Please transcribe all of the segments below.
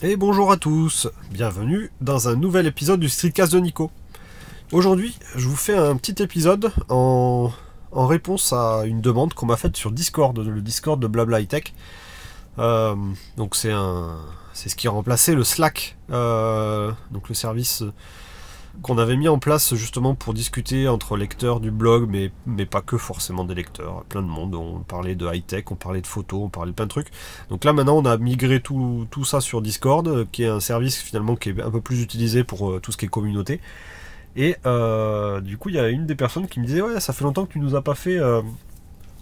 Et bonjour à tous, bienvenue dans un nouvel épisode du Streetcast de Nico. Aujourd'hui, je vous fais un petit épisode en, réponse à une demande qu'on m'a faite sur Discord, le Discord de Blabla High Tech. Euh, donc c'est un, c'est ce qui a remplacé le Slack, euh, donc le service qu'on avait mis en place justement pour discuter entre lecteurs du blog, mais, pas que forcément des lecteurs, plein de monde. On parlait de high-tech, on parlait de photos, on parlait de plein de trucs. Donc là maintenant on a migré tout, ça sur Discord, qui est un service finalement qui est un peu plus utilisé pour euh, tout ce qui est communauté. Et euh, du coup il y a une des personnes qui me disait ouais ça fait longtemps que tu nous as pas fait euh,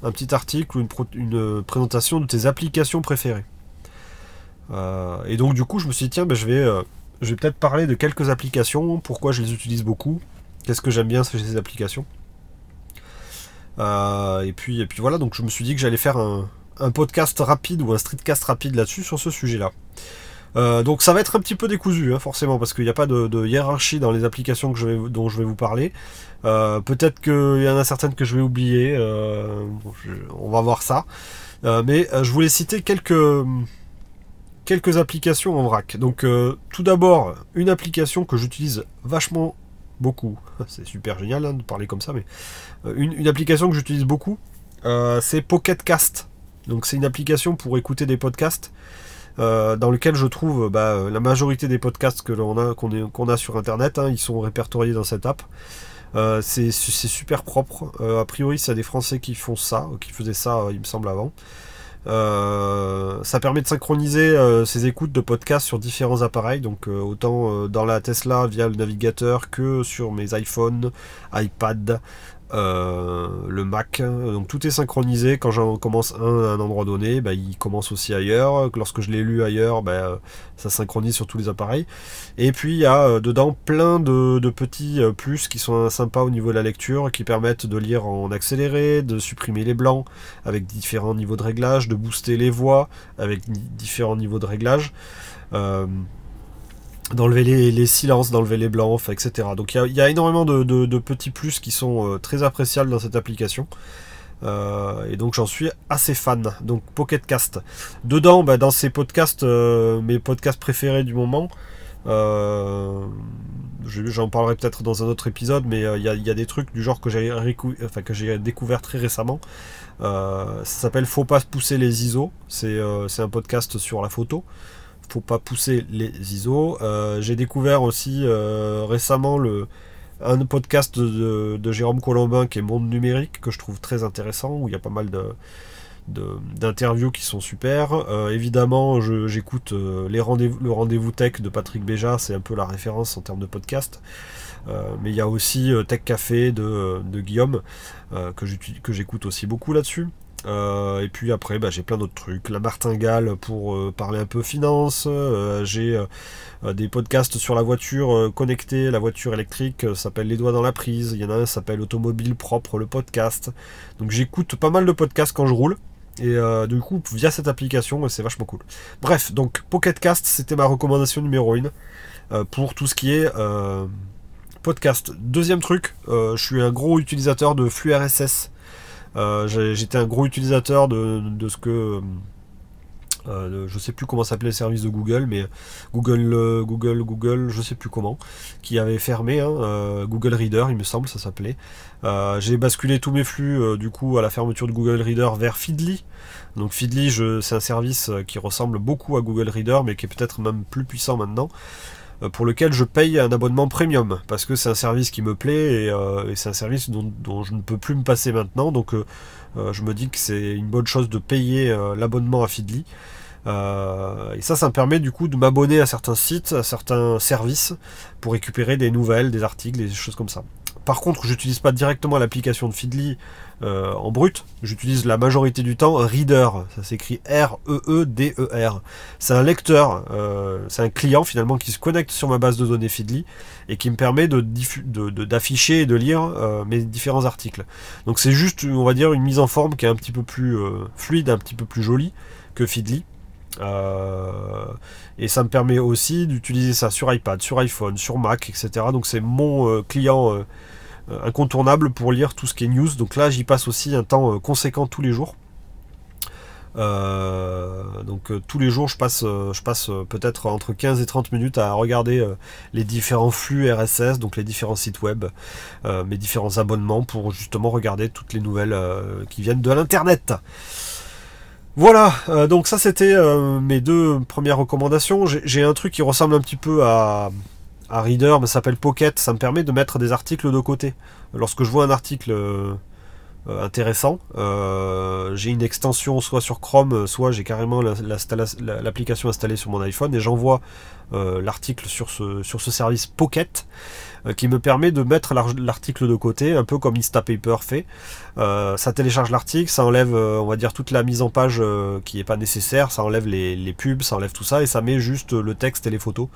un petit article ou une, une, présentation de tes applications préférées. et donc du coup je me suis dit tiens ben, je vais je vais peut-être parler de quelques applications, pourquoi je les utilise beaucoup, qu'est-ce que j'aime bien ces applications? Euh, et, puis, et puis voilà, donc je me suis dit que j'allais faire un, podcast rapide ou un streetcast rapide là-dessus sur ce sujet-là. Euh, donc ça va être un petit peu décousu, hein, forcément, parce qu'il n'y a pas de, hiérarchie dans les applications dont je vais vous parler. Euh, peut-être qu'il y en a certaines que je vais oublier, on va voir ça. mais je voulais citer quelques, quelques applications en vrac. Donc euh, tout d'abord, une application que j'utilise vachement beaucoup. C'est super génial hein, de parler comme ça, mais euh, une, application que j'utilise beaucoup, euh, c'est Pocket Cast. Donc c'est une application pour écouter des podcasts. dans lequel je trouve bah, la majorité des podcasts que l'on a qu'on a sur internet, hein, ils sont répertoriés dans cette app. c'est super propre. a priori, c'est des Français qui font ça, qui faisaient ça, il me semble, avant. Euh, ça permet de synchroniser euh, ses écoutes de podcasts sur différents appareils, donc euh, autant dans la Tesla via le navigateur que sur mes iPhones, iPad, euh, le Mac. Donc tout est synchronisé. Quand j'en commence un à un endroit donné, bah, il commence aussi ailleurs. Lorsque je l'ai lu ailleurs, bah, ça synchronise sur tous les appareils. Et puis il y a euh, dedans plein de, petits euh, plus qui sont sympas au niveau de la lecture, qui permettent de lire en accéléré, de supprimer les blancs avec différents niveaux de réglage, de booster les voix avec différents niveaux de réglage d'enlever les, silences, d'enlever les blancs, etc. Donc il y, a énormément de, petits plus qui sont euh, très appréciables dans cette application. Euh, et donc j'en suis assez fan. Donc Pocket Cast. Dedans, bah, dans ces podcasts, euh, mes podcasts préférés du moment, j'en parlerai peut-être dans un autre épisode, mais il y, a des trucs du genre que j'ai découvert très récemment. ça s'appelle Faut pas pousser les ISO. C'est un podcast sur la photo faut pas pousser les ISO. Euh, j'ai découvert aussi euh, récemment un podcast de, Jérôme Colombin qui est Monde Numérique, que je trouve très intéressant, où il y a pas mal de, d'interviews qui sont super. Euh, évidemment, j'écoute les rendez le rendez-vous tech de Patrick Béja, c'est un peu la référence en termes de podcast. mais il y a aussi Tech Café de Guillaume, que j'écoute aussi beaucoup là-dessus. Euh, et puis après, bah, j'ai plein d'autres trucs. La martingale pour euh, parler un peu finance. Euh, j'ai des podcasts sur la voiture connectée, la voiture électrique. s'appelle Les doigts dans la prise. Il y en a un s'appelle Automobile propre, le podcast. Donc j'écoute pas mal de podcasts quand je roule. Et du coup, via cette application, c'est vachement cool. Bref, donc Pocketcast, c'était ma recommandation numéro 1 pour tout ce qui est podcast. Deuxième truc, je suis un gros utilisateur de flux RSS. Euh, j'étais un gros utilisateur de, ce que. Euh, je sais plus comment s'appelait le service de Google, mais Google, euh, Google, Google, je sais plus comment, qui avait fermé, hein, Google Reader, il me semble, ça s'appelait. J'ai basculé tous mes flux, du coup, à la fermeture de Google Reader vers Feedly. Donc Feedly, c'est un service qui ressemble beaucoup à Google Reader, mais qui est peut-être même plus puissant maintenant. Euh, pour lequel je paye un abonnement premium parce que c'est un service qui me plaît et, euh, c'est un service dont, je ne peux plus me passer maintenant. Donc euh, je me dis que c'est une bonne chose de payer l'abonnement à Feedly. et ça, ça me permet du coup de m'abonner à certains sites, à certains services pour récupérer des nouvelles, des articles, des choses comme ça. Par contre, j'utilise pas directement l'application de Feedly euh, en brut. J'utilise la majorité du temps Reader. Ça s'écrit R-E-E-D-E-R. C'est un lecteur, euh, c'est un client finalement qui se connecte sur ma base de données Feedly et qui me permet d'afficher et de lire euh, mes différents articles. Donc c'est juste, on va dire, une mise en forme qui est un petit peu plus fluide, un petit peu plus jolie que Feedly. et ça me permet aussi d'utiliser ça sur iPad, sur iPhone, sur Mac, etc. Donc c'est mon client incontournable pour lire tout ce qui est news. Donc là, j'y passe aussi un temps euh, conséquent tous les jours. donc tous les jours, je passe, je passe peut-être entre 15 et 30 minutes à regarder les différents flux RSS, donc les différents sites web, mes différents abonnements pour justement regarder toutes les nouvelles qui viennent de l'internet. Voilà, euh, donc ça c'était euh, mes deux premières recommandations. J'ai un truc qui ressemble un petit peu à, Reader, mais ça s'appelle Pocket. Ça me permet de mettre des articles de côté. Lorsque je vois un article euh, intéressant, j'ai une extension soit sur Chrome, soit j'ai carrément l'application installée sur mon iPhone et j'envoie l'article sur ce service Pocket. Euh, qui me permet de mettre l'article de côté, un peu comme Instapaper fait. Euh, ça télécharge l'article, ça enlève, euh, on va dire, toute la mise en page qui n'est pas nécessaire, ça enlève les, pubs, ça enlève tout ça, et ça met juste le texte et les photos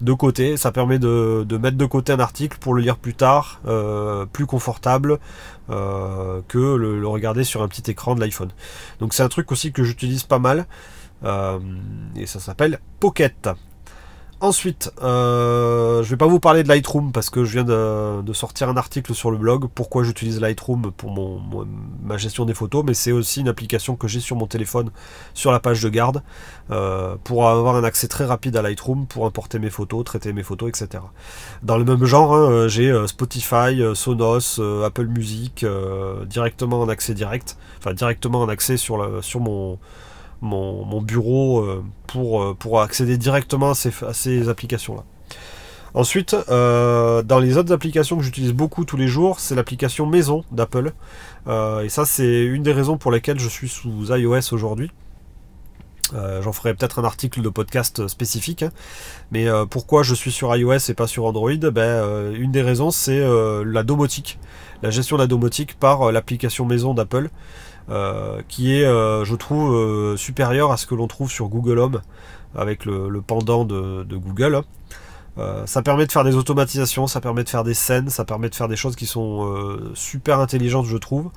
de côté. Ça permet de, mettre de côté un article pour le lire plus tard, plus confortable que le, regarder sur un petit écran de l'iPhone. Donc c'est un truc aussi que j'utilise pas mal. et ça s'appelle Pocket. Ensuite, euh, je vais pas vous parler de Lightroom parce que je viens de, sortir un article sur le blog pourquoi j'utilise Lightroom pour mon, ma gestion des photos, mais c'est aussi une application que j'ai sur mon téléphone sur la page de garde euh, pour avoir un accès très rapide à Lightroom pour importer mes photos, traiter mes photos, etc. Dans le même genre, hein, euh, j'ai euh, Spotify, Sonos, Apple Music directement en accès direct, enfin directement en accès sur, sur mon mon, bureau euh, pour, euh, pour accéder directement à ces, applications-là. Ensuite, euh, dans les autres applications que j'utilise beaucoup tous les jours, c'est l'application maison d'Apple. et ça, c'est une des raisons pour lesquelles je suis sous iOS aujourd'hui. J'en ferai peut-être un article de podcast spécifique. Hein. Mais pourquoi je suis sur iOS et pas sur Android? Ben, Une des raisons, c'est la domotique. La gestion de la domotique par l'application maison d'Apple. Euh, qui est, euh, je trouve, euh, supérieur à ce que l'on trouve sur Google Home, avec le, pendant de, Google. ça permet de faire des automatisations, ça permet de faire des scènes, ça permet de faire des choses qui sont super intelligentes, je trouve.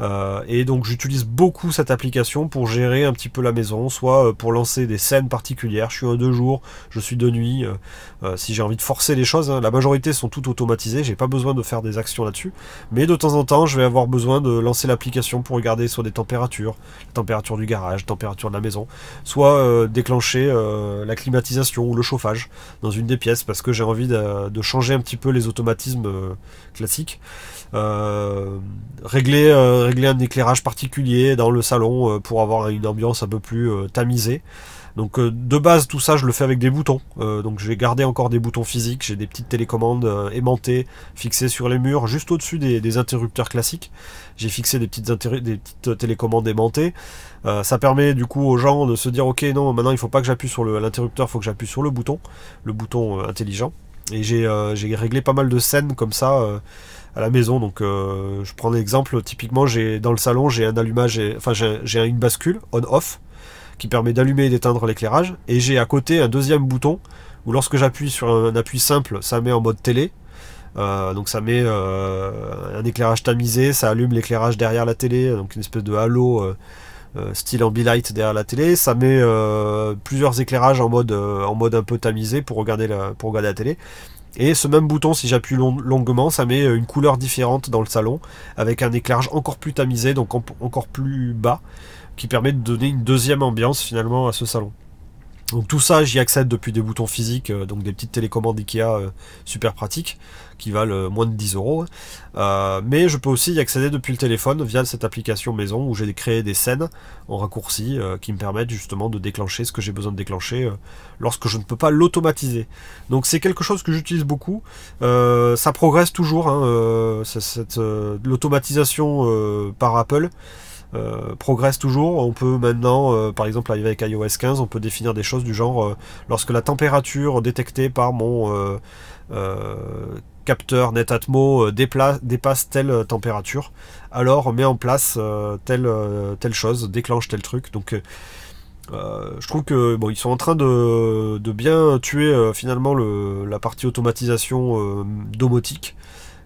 Euh, et donc j'utilise beaucoup cette application pour gérer un petit peu la maison, soit euh, pour lancer des scènes particulières. Je suis un deux jours, je suis de nuit. Euh, si j'ai envie de forcer les choses, hein. la majorité sont toutes automatisées. J'ai pas besoin de faire des actions là-dessus. Mais de temps en temps, je vais avoir besoin de lancer l'application pour regarder soit des températures, la température du garage, température de la maison, soit déclencher la climatisation ou le chauffage dans une des pièces parce que j'ai envie de, changer un petit peu les automatismes classiques. Régler, régler un éclairage particulier dans le salon euh, pour avoir une ambiance un peu plus tamisée. Donc de base tout ça je le fais avec des boutons. donc j'ai gardé encore des boutons physiques, j'ai des petites télécommandes aimantées fixées sur les murs, juste au-dessus des, interrupteurs classiques. J'ai fixé des petites, des petites télécommandes aimantées. ça permet du coup aux gens de se dire ok non maintenant il faut pas que j'appuie sur l'interrupteur, il faut que j'appuie sur le bouton, le bouton intelligent. Et j'ai réglé pas mal de scènes comme ça à la maison. Donc euh, je prends l'exemple, typiquement j'ai dans le salon j'ai un allumage, enfin j'ai une bascule on-off qui permet d'allumer et d'éteindre l'éclairage. Et j'ai à côté un deuxième bouton où lorsque j'appuie sur un appui simple, ça met en mode télé. Euh, donc ça met euh, un éclairage tamisé, ça allume l'éclairage derrière la télé, donc une espèce de halo style ambilight derrière la télé. Ça met plusieurs éclairages en mode, en mode un peu tamisé pour regarder la, pour regarder la télé. Et ce même bouton, si j'appuie longuement, ça met euh, une couleur différente dans le salon, avec un éclairage encore plus tamisé, donc encore plus bas, qui permet de donner une deuxième ambiance finalement à ce salon. Donc tout ça, j'y accède depuis des boutons physiques, euh, donc des petites télécommandes Ikea euh, super pratiques, qui valent euh, moins de 10 euros. mais je peux aussi y accéder depuis le téléphone via cette application maison où j'ai créé des scènes en raccourci qui me permettent justement de déclencher ce que j'ai besoin de déclencher lorsque je ne peux pas l'automatiser. Donc c'est quelque chose que j'utilise beaucoup. ça progresse toujours, hein, l'automatisation par Apple. Euh, progresse toujours. On peut maintenant, euh, par exemple avec iOS 15, on peut définir des choses du genre euh, lorsque la température détectée par mon capteur Netatmo dépasse telle température, alors met en place telle, telle chose, déclenche tel truc. Donc je trouve que bon, ils sont en train de, bien tuer finalement la partie automatisation domotique.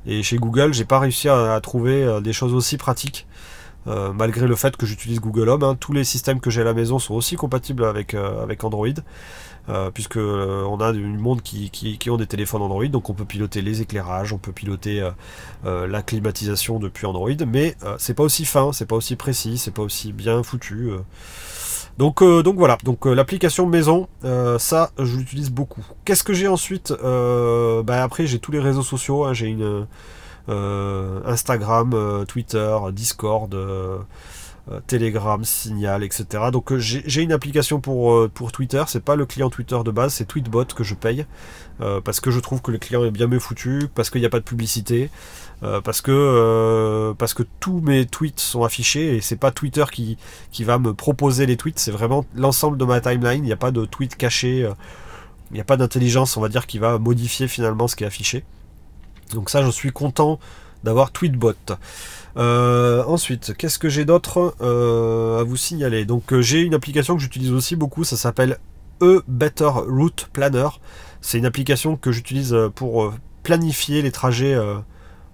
Et chez Google, j'ai pas réussi à trouver des choses aussi pratiques malgré le fait que j'utilise Google Home. Hein. tous les systèmes que j'ai à la maison sont aussi compatibles avec, avec Android. puisque on a du monde qui, qui, ont des téléphones Android, donc on peut piloter les éclairages, on peut piloter la climatisation depuis Android, mais c'est pas aussi fin, c'est pas aussi précis, c'est pas aussi bien foutu. Donc, euh, donc voilà, donc euh, l'application maison, euh, ça je l'utilise beaucoup. Qu'est-ce que j'ai ensuite? Bah, Après j'ai tous les réseaux sociaux, hein. j'ai une Instagram, Twitter, Discord, Telegram, Signal, etc. Donc j'ai une application pour, pour Twitter, c'est pas le client Twitter de base, c'est Tweetbot que je paye, parce que je trouve que le client est bien mieux foutu, parce qu'il n'y a pas de publicité. Euh, parce que euh, tous mes tweets sont affichés et c'est pas Twitter qui, qui va me proposer les tweets, c'est vraiment l'ensemble de ma timeline. Il n'y a pas de tweet caché, euh, il n'y a pas d'intelligence, on va dire, qui va modifier finalement ce qui est affiché. Donc ça, je suis content d'avoir Tweetbot. ensuite, qu'est-ce que j'ai d'autre à vous signaler? Donc j'ai une application que j'utilise aussi beaucoup, ça s'appelle E Better Route Planner. C'est une application que j'utilise pour planifier les trajets euh,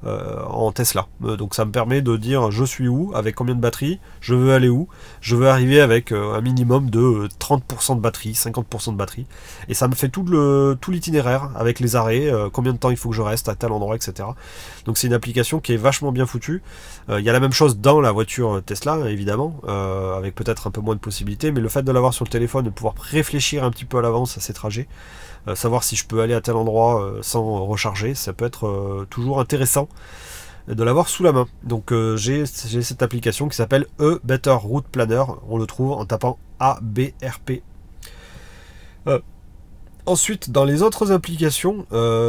en Tesla. Euh, donc ça me permet de dire je suis où, avec combien de batterie, je veux aller où, je veux arriver avec euh, un minimum de 30% de batterie, 50% de batterie. Et ça me fait tout le tout l'itinéraire avec les arrêts, combien de temps il faut que je reste à tel endroit, etc. Donc c'est une application qui est vachement bien foutue. Il y a la même chose dans la voiture Tesla, évidemment, avec peut-être un peu moins de possibilités, mais le fait de l'avoir sur le téléphone, de pouvoir réfléchir un petit peu à l'avance à ces trajets, euh, savoir si je peux aller à tel endroit euh, sans recharger, ça peut être euh, toujours intéressant de l'avoir sous la main. Donc j'ai cette application qui s'appelle E Better Route Planner. On le trouve en tapant ABRP. ensuite, dans les autres applications,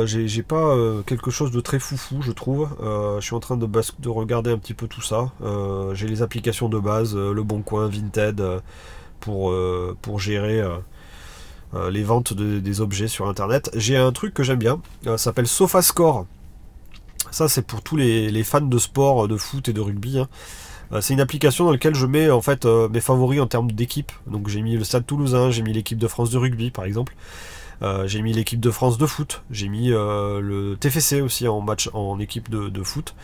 j'ai pas quelque chose de très foufou, je trouve. je suis en train de, de, regarder un petit peu tout ça. j'ai les applications de base, Le Bon Coin, Vinted, pour, pour gérer euh, les ventes des objets sur internet. J'ai un truc que j'aime bien, euh, ça s'appelle SofaScore. Ça c'est pour tous les, fans de sport, de foot et de rugby. Hein. Euh, c'est une application dans laquelle je mets en fait mes favoris en termes d'équipe. Donc j'ai mis le Stade Toulousain, j'ai mis l'équipe de France de rugby par exemple. j'ai mis l'équipe de France de foot, j'ai mis le TFC aussi en match en équipe de, de foot,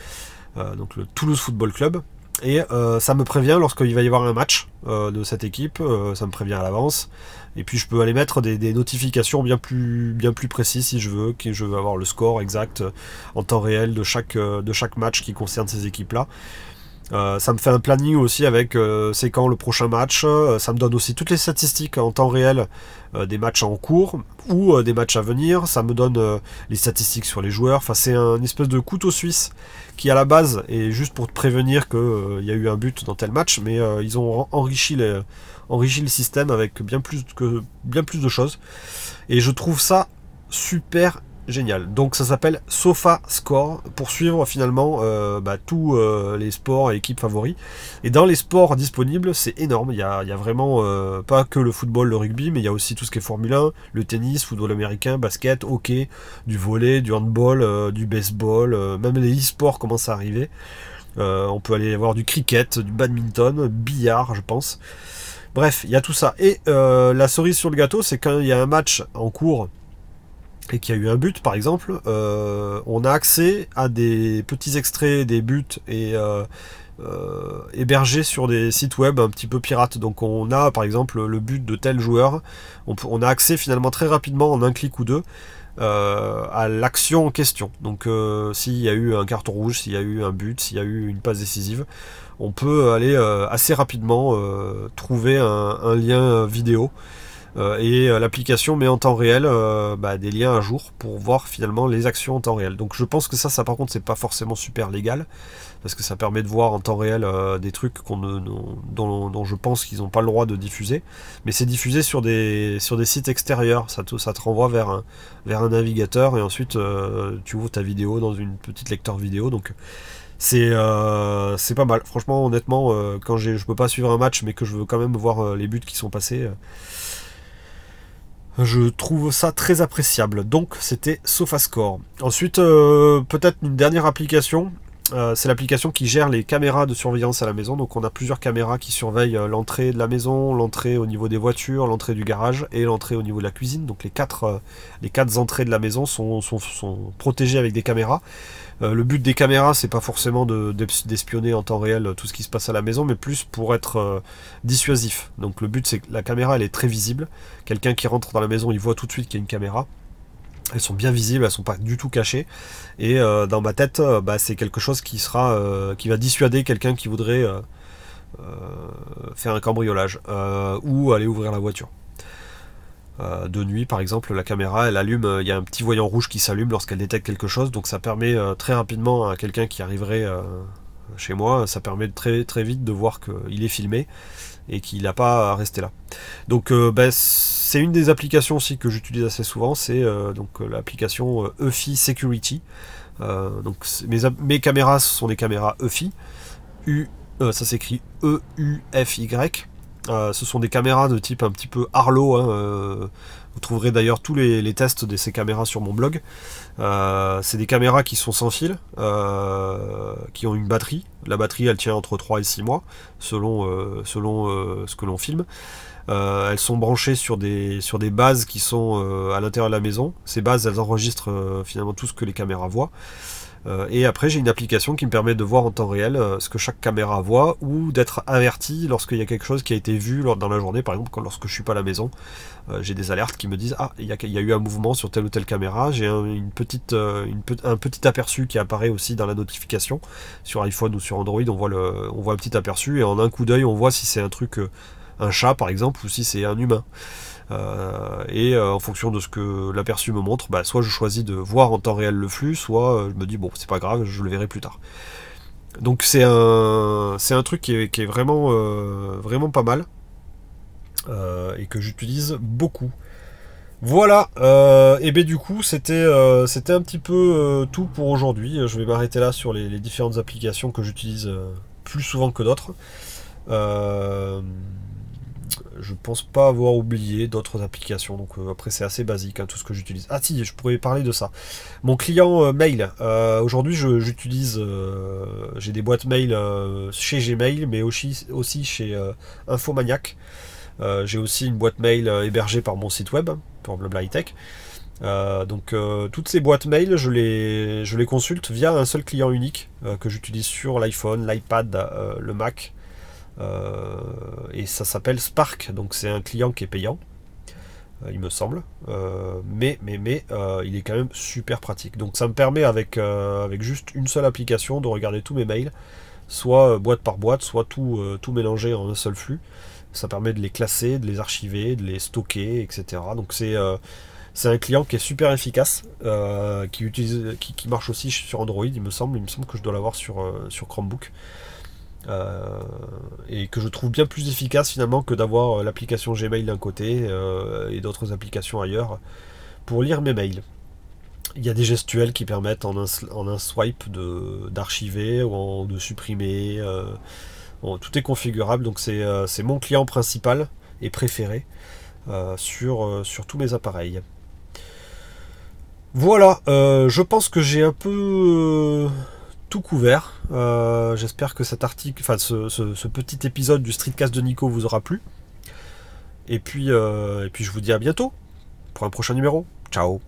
donc le Toulouse Football Club. Et ça me prévient lorsqu'il va y avoir un match de cette équipe, ça me prévient à l'avance. Et puis je peux aller mettre des, notifications bien plus, bien plus précises si je veux, que je veux avoir le score exact euh, en temps réel de chaque, euh, de chaque match qui concerne ces équipes-là. Euh, ça me fait un planning aussi avec c'est quand le prochain match. ça me donne aussi toutes les statistiques en temps réel des matchs en cours ou des matchs à venir. Ça me donne les statistiques sur les joueurs. Enfin, c'est un espèce de couteau suisse qui à la base est juste pour te prévenir qu'il y a eu un but dans tel match, mais ils ont enrichi le système avec bien plus, bien plus de choses. Et je trouve ça super génial. Donc ça s'appelle Sofa Score pour suivre finalement euh, bah, tous euh, les sports et équipes favoris. Et dans les sports disponibles, c'est énorme. Il y a, vraiment euh, pas que le football, le rugby, mais il y a aussi tout ce qui est Formule 1, le tennis, football américain, basket, hockey, du volet, du handball, du baseball, même les e-sports commencent à arriver. on peut aller voir du cricket, du badminton, billard, je pense. Bref, il y a tout ça. Et la cerise sur le gâteau, c'est quand il y a un match en cours et qu'il y a eu un but, par exemple, euh, on a accès à des petits extraits des buts et euh, hébergés sur des sites web un petit peu pirates. Donc on a, par exemple, le but de tel joueur. On, a accès finalement très rapidement, en un clic ou deux, à l'action en question. Donc s'il y a eu un carton rouge, s'il y a eu un but, s'il y a eu une passe décisive, on peut aller euh, assez rapidement euh, trouver un, lien vidéo. Euh, et l'application met en temps réel bah, des liens à jour pour voir finalement les actions en temps réel. Donc je pense que ça, ça par contre, c'est pas forcément super légal parce que ça permet de voir en temps réel des trucs dont, je pense qu'ils n'ont pas le droit de diffuser. Mais c'est diffusé sur des, sur des sites extérieurs. Ça te, renvoie vers un, vers un navigateur et ensuite tu ouvres ta vidéo dans une petite lecteur vidéo. Donc euh, c'est pas mal. Franchement, honnêtement, euh, quand je peux pas suivre un match, mais que je veux quand même voir euh, les buts qui sont passés, je trouve ça très appréciable. Donc, c'était SofaScore. Ensuite, peut-être une dernière application. Euh, c'est l'application qui gère les caméras de surveillance à la maison. Donc on a plusieurs caméras qui surveillent euh, l'entrée de la maison, l'entrée au niveau des voitures, l'entrée du garage et l'entrée au niveau de la cuisine. Donc les quatre, euh, entrées de la maison sont, sont, protégées avec des caméras. le but des caméras, c'est pas forcément d'espionner en temps réel tout ce qui se passe à la maison, mais plus pour être dissuasif. Donc le but, c'est que la caméra, elle est très visible. Quelqu'un qui rentre dans la maison, il voit tout de suite qu'il y a une caméra. Elles sont bien visibles, elles sont pas du tout cachées. Et euh, dans ma tête, euh, bah, c'est quelque chose qui sera, euh, qui va dissuader quelqu'un qui voudrait faire un cambriolage ou aller ouvrir la voiture. de nuit, par exemple, la caméra, elle allume, il y a un petit voyant rouge qui s'allume lorsqu'elle détecte quelque chose, donc ça permet très rapidement à quelqu'un qui arriverait chez moi, ça permet très très vite de voir qu'il est filmé et qu'il n'a pas à rester là. Donc bah, c'est une des applications aussi que j'utilise assez souvent, c'est euh, donc euh, l'application EFI euh, Security. donc mes, mes, caméras sont des caméras EFI. U, ça s'écrit E-U-F-Y. Ce sont des caméras de type un petit peu Arlo. Hein, vous trouverez d'ailleurs tous les, tests de ces caméras sur mon blog. c'est des caméras qui sont sans fil, qui ont une batterie. La batterie elle tient entre 3 et 6 mois selon, selon ce que l'on filme. Euh, elles sont branchées sur des, sur des bases qui sont euh, à l'intérieur de la maison. Ces bases, elles enregistrent euh, finalement tout ce que les caméras voient. Et après, j'ai une application qui me permet de voir en temps réel ce que chaque caméra voit ou d'être averti lorsqu'il y a quelque chose qui a été vu dans la journée. Par exemple, lorsque je suis pas à la maison, j'ai des alertes qui me disent Ah, il y, a, eu un mouvement sur telle ou telle caméra. J'ai un, petit aperçu qui apparaît aussi dans la notification. Sur iPhone ou sur Android, on voit, on voit un petit aperçu et en un coup d'œil, on voit si c'est un truc un chat par exemple, ou si c'est un humain. Euh, et euh, en fonction de ce que l'aperçu me montre, bah, soit je choisis de voir en temps réel le flux, soit euh, je me dis bon c'est pas grave, je le verrai plus tard. Donc c'est un, c'est un truc qui est, vraiment, vraiment pas mal et que j'utilise beaucoup. Voilà, et bien du coup c'était, c'était un petit peu tout pour aujourd'hui. Je vais m'arrêter là sur les, les différentes applications que j'utilise plus souvent que d'autres. Je pense pas avoir oublié d'autres applications. Donc euh, après c'est assez basique hein, tout ce que j'utilise. Ah si, je pourrais parler de ça. Mon client euh, mail. Euh, aujourd'hui j'utilise, j'ai des boîtes mail chez Gmail, mais aussi, chez Infomaniac. j'ai aussi une boîte mail hébergée par mon site web pour Blabla Tech. donc toutes ces boîtes mail, je les, je les consulte via un seul client unique que j'utilise sur l'iPhone, l'iPad, le Mac et ça s'appelle Spark, donc c'est un client qui est payant, euh, il me semble. Euh, mais mais, mais il est quand même super pratique. Donc ça me permet avec, avec juste une seule application de regarder tous mes mails, soit boîte par boîte, soit tout, tout mélanger en un seul flux. Ça permet de les classer, de les archiver, de les stocker, etc. Donc c'est c'est un client qui est super efficace, qui, utilise, qui, marche aussi sur Android, il me semble. Il me semble que je dois l'avoir sur Chromebook. Euh, et que je trouve bien plus efficace finalement que d'avoir euh, l'application Gmail d'un côté euh, et d'autres applications ailleurs pour lire mes mails. Il y a des gestuels qui permettent en un, en swipe d'archiver ou de supprimer. tout est configurable, donc c'est mon client principal et préféré sur, sur tous mes appareils. Voilà, je pense que j'ai un peu tout couvert. Euh, j'espère que cet article, enfin ce, petit épisode du Streetcast de Nico vous aura plu. Et puis, euh, et puis je vous dis à bientôt pour un prochain numéro. Ciao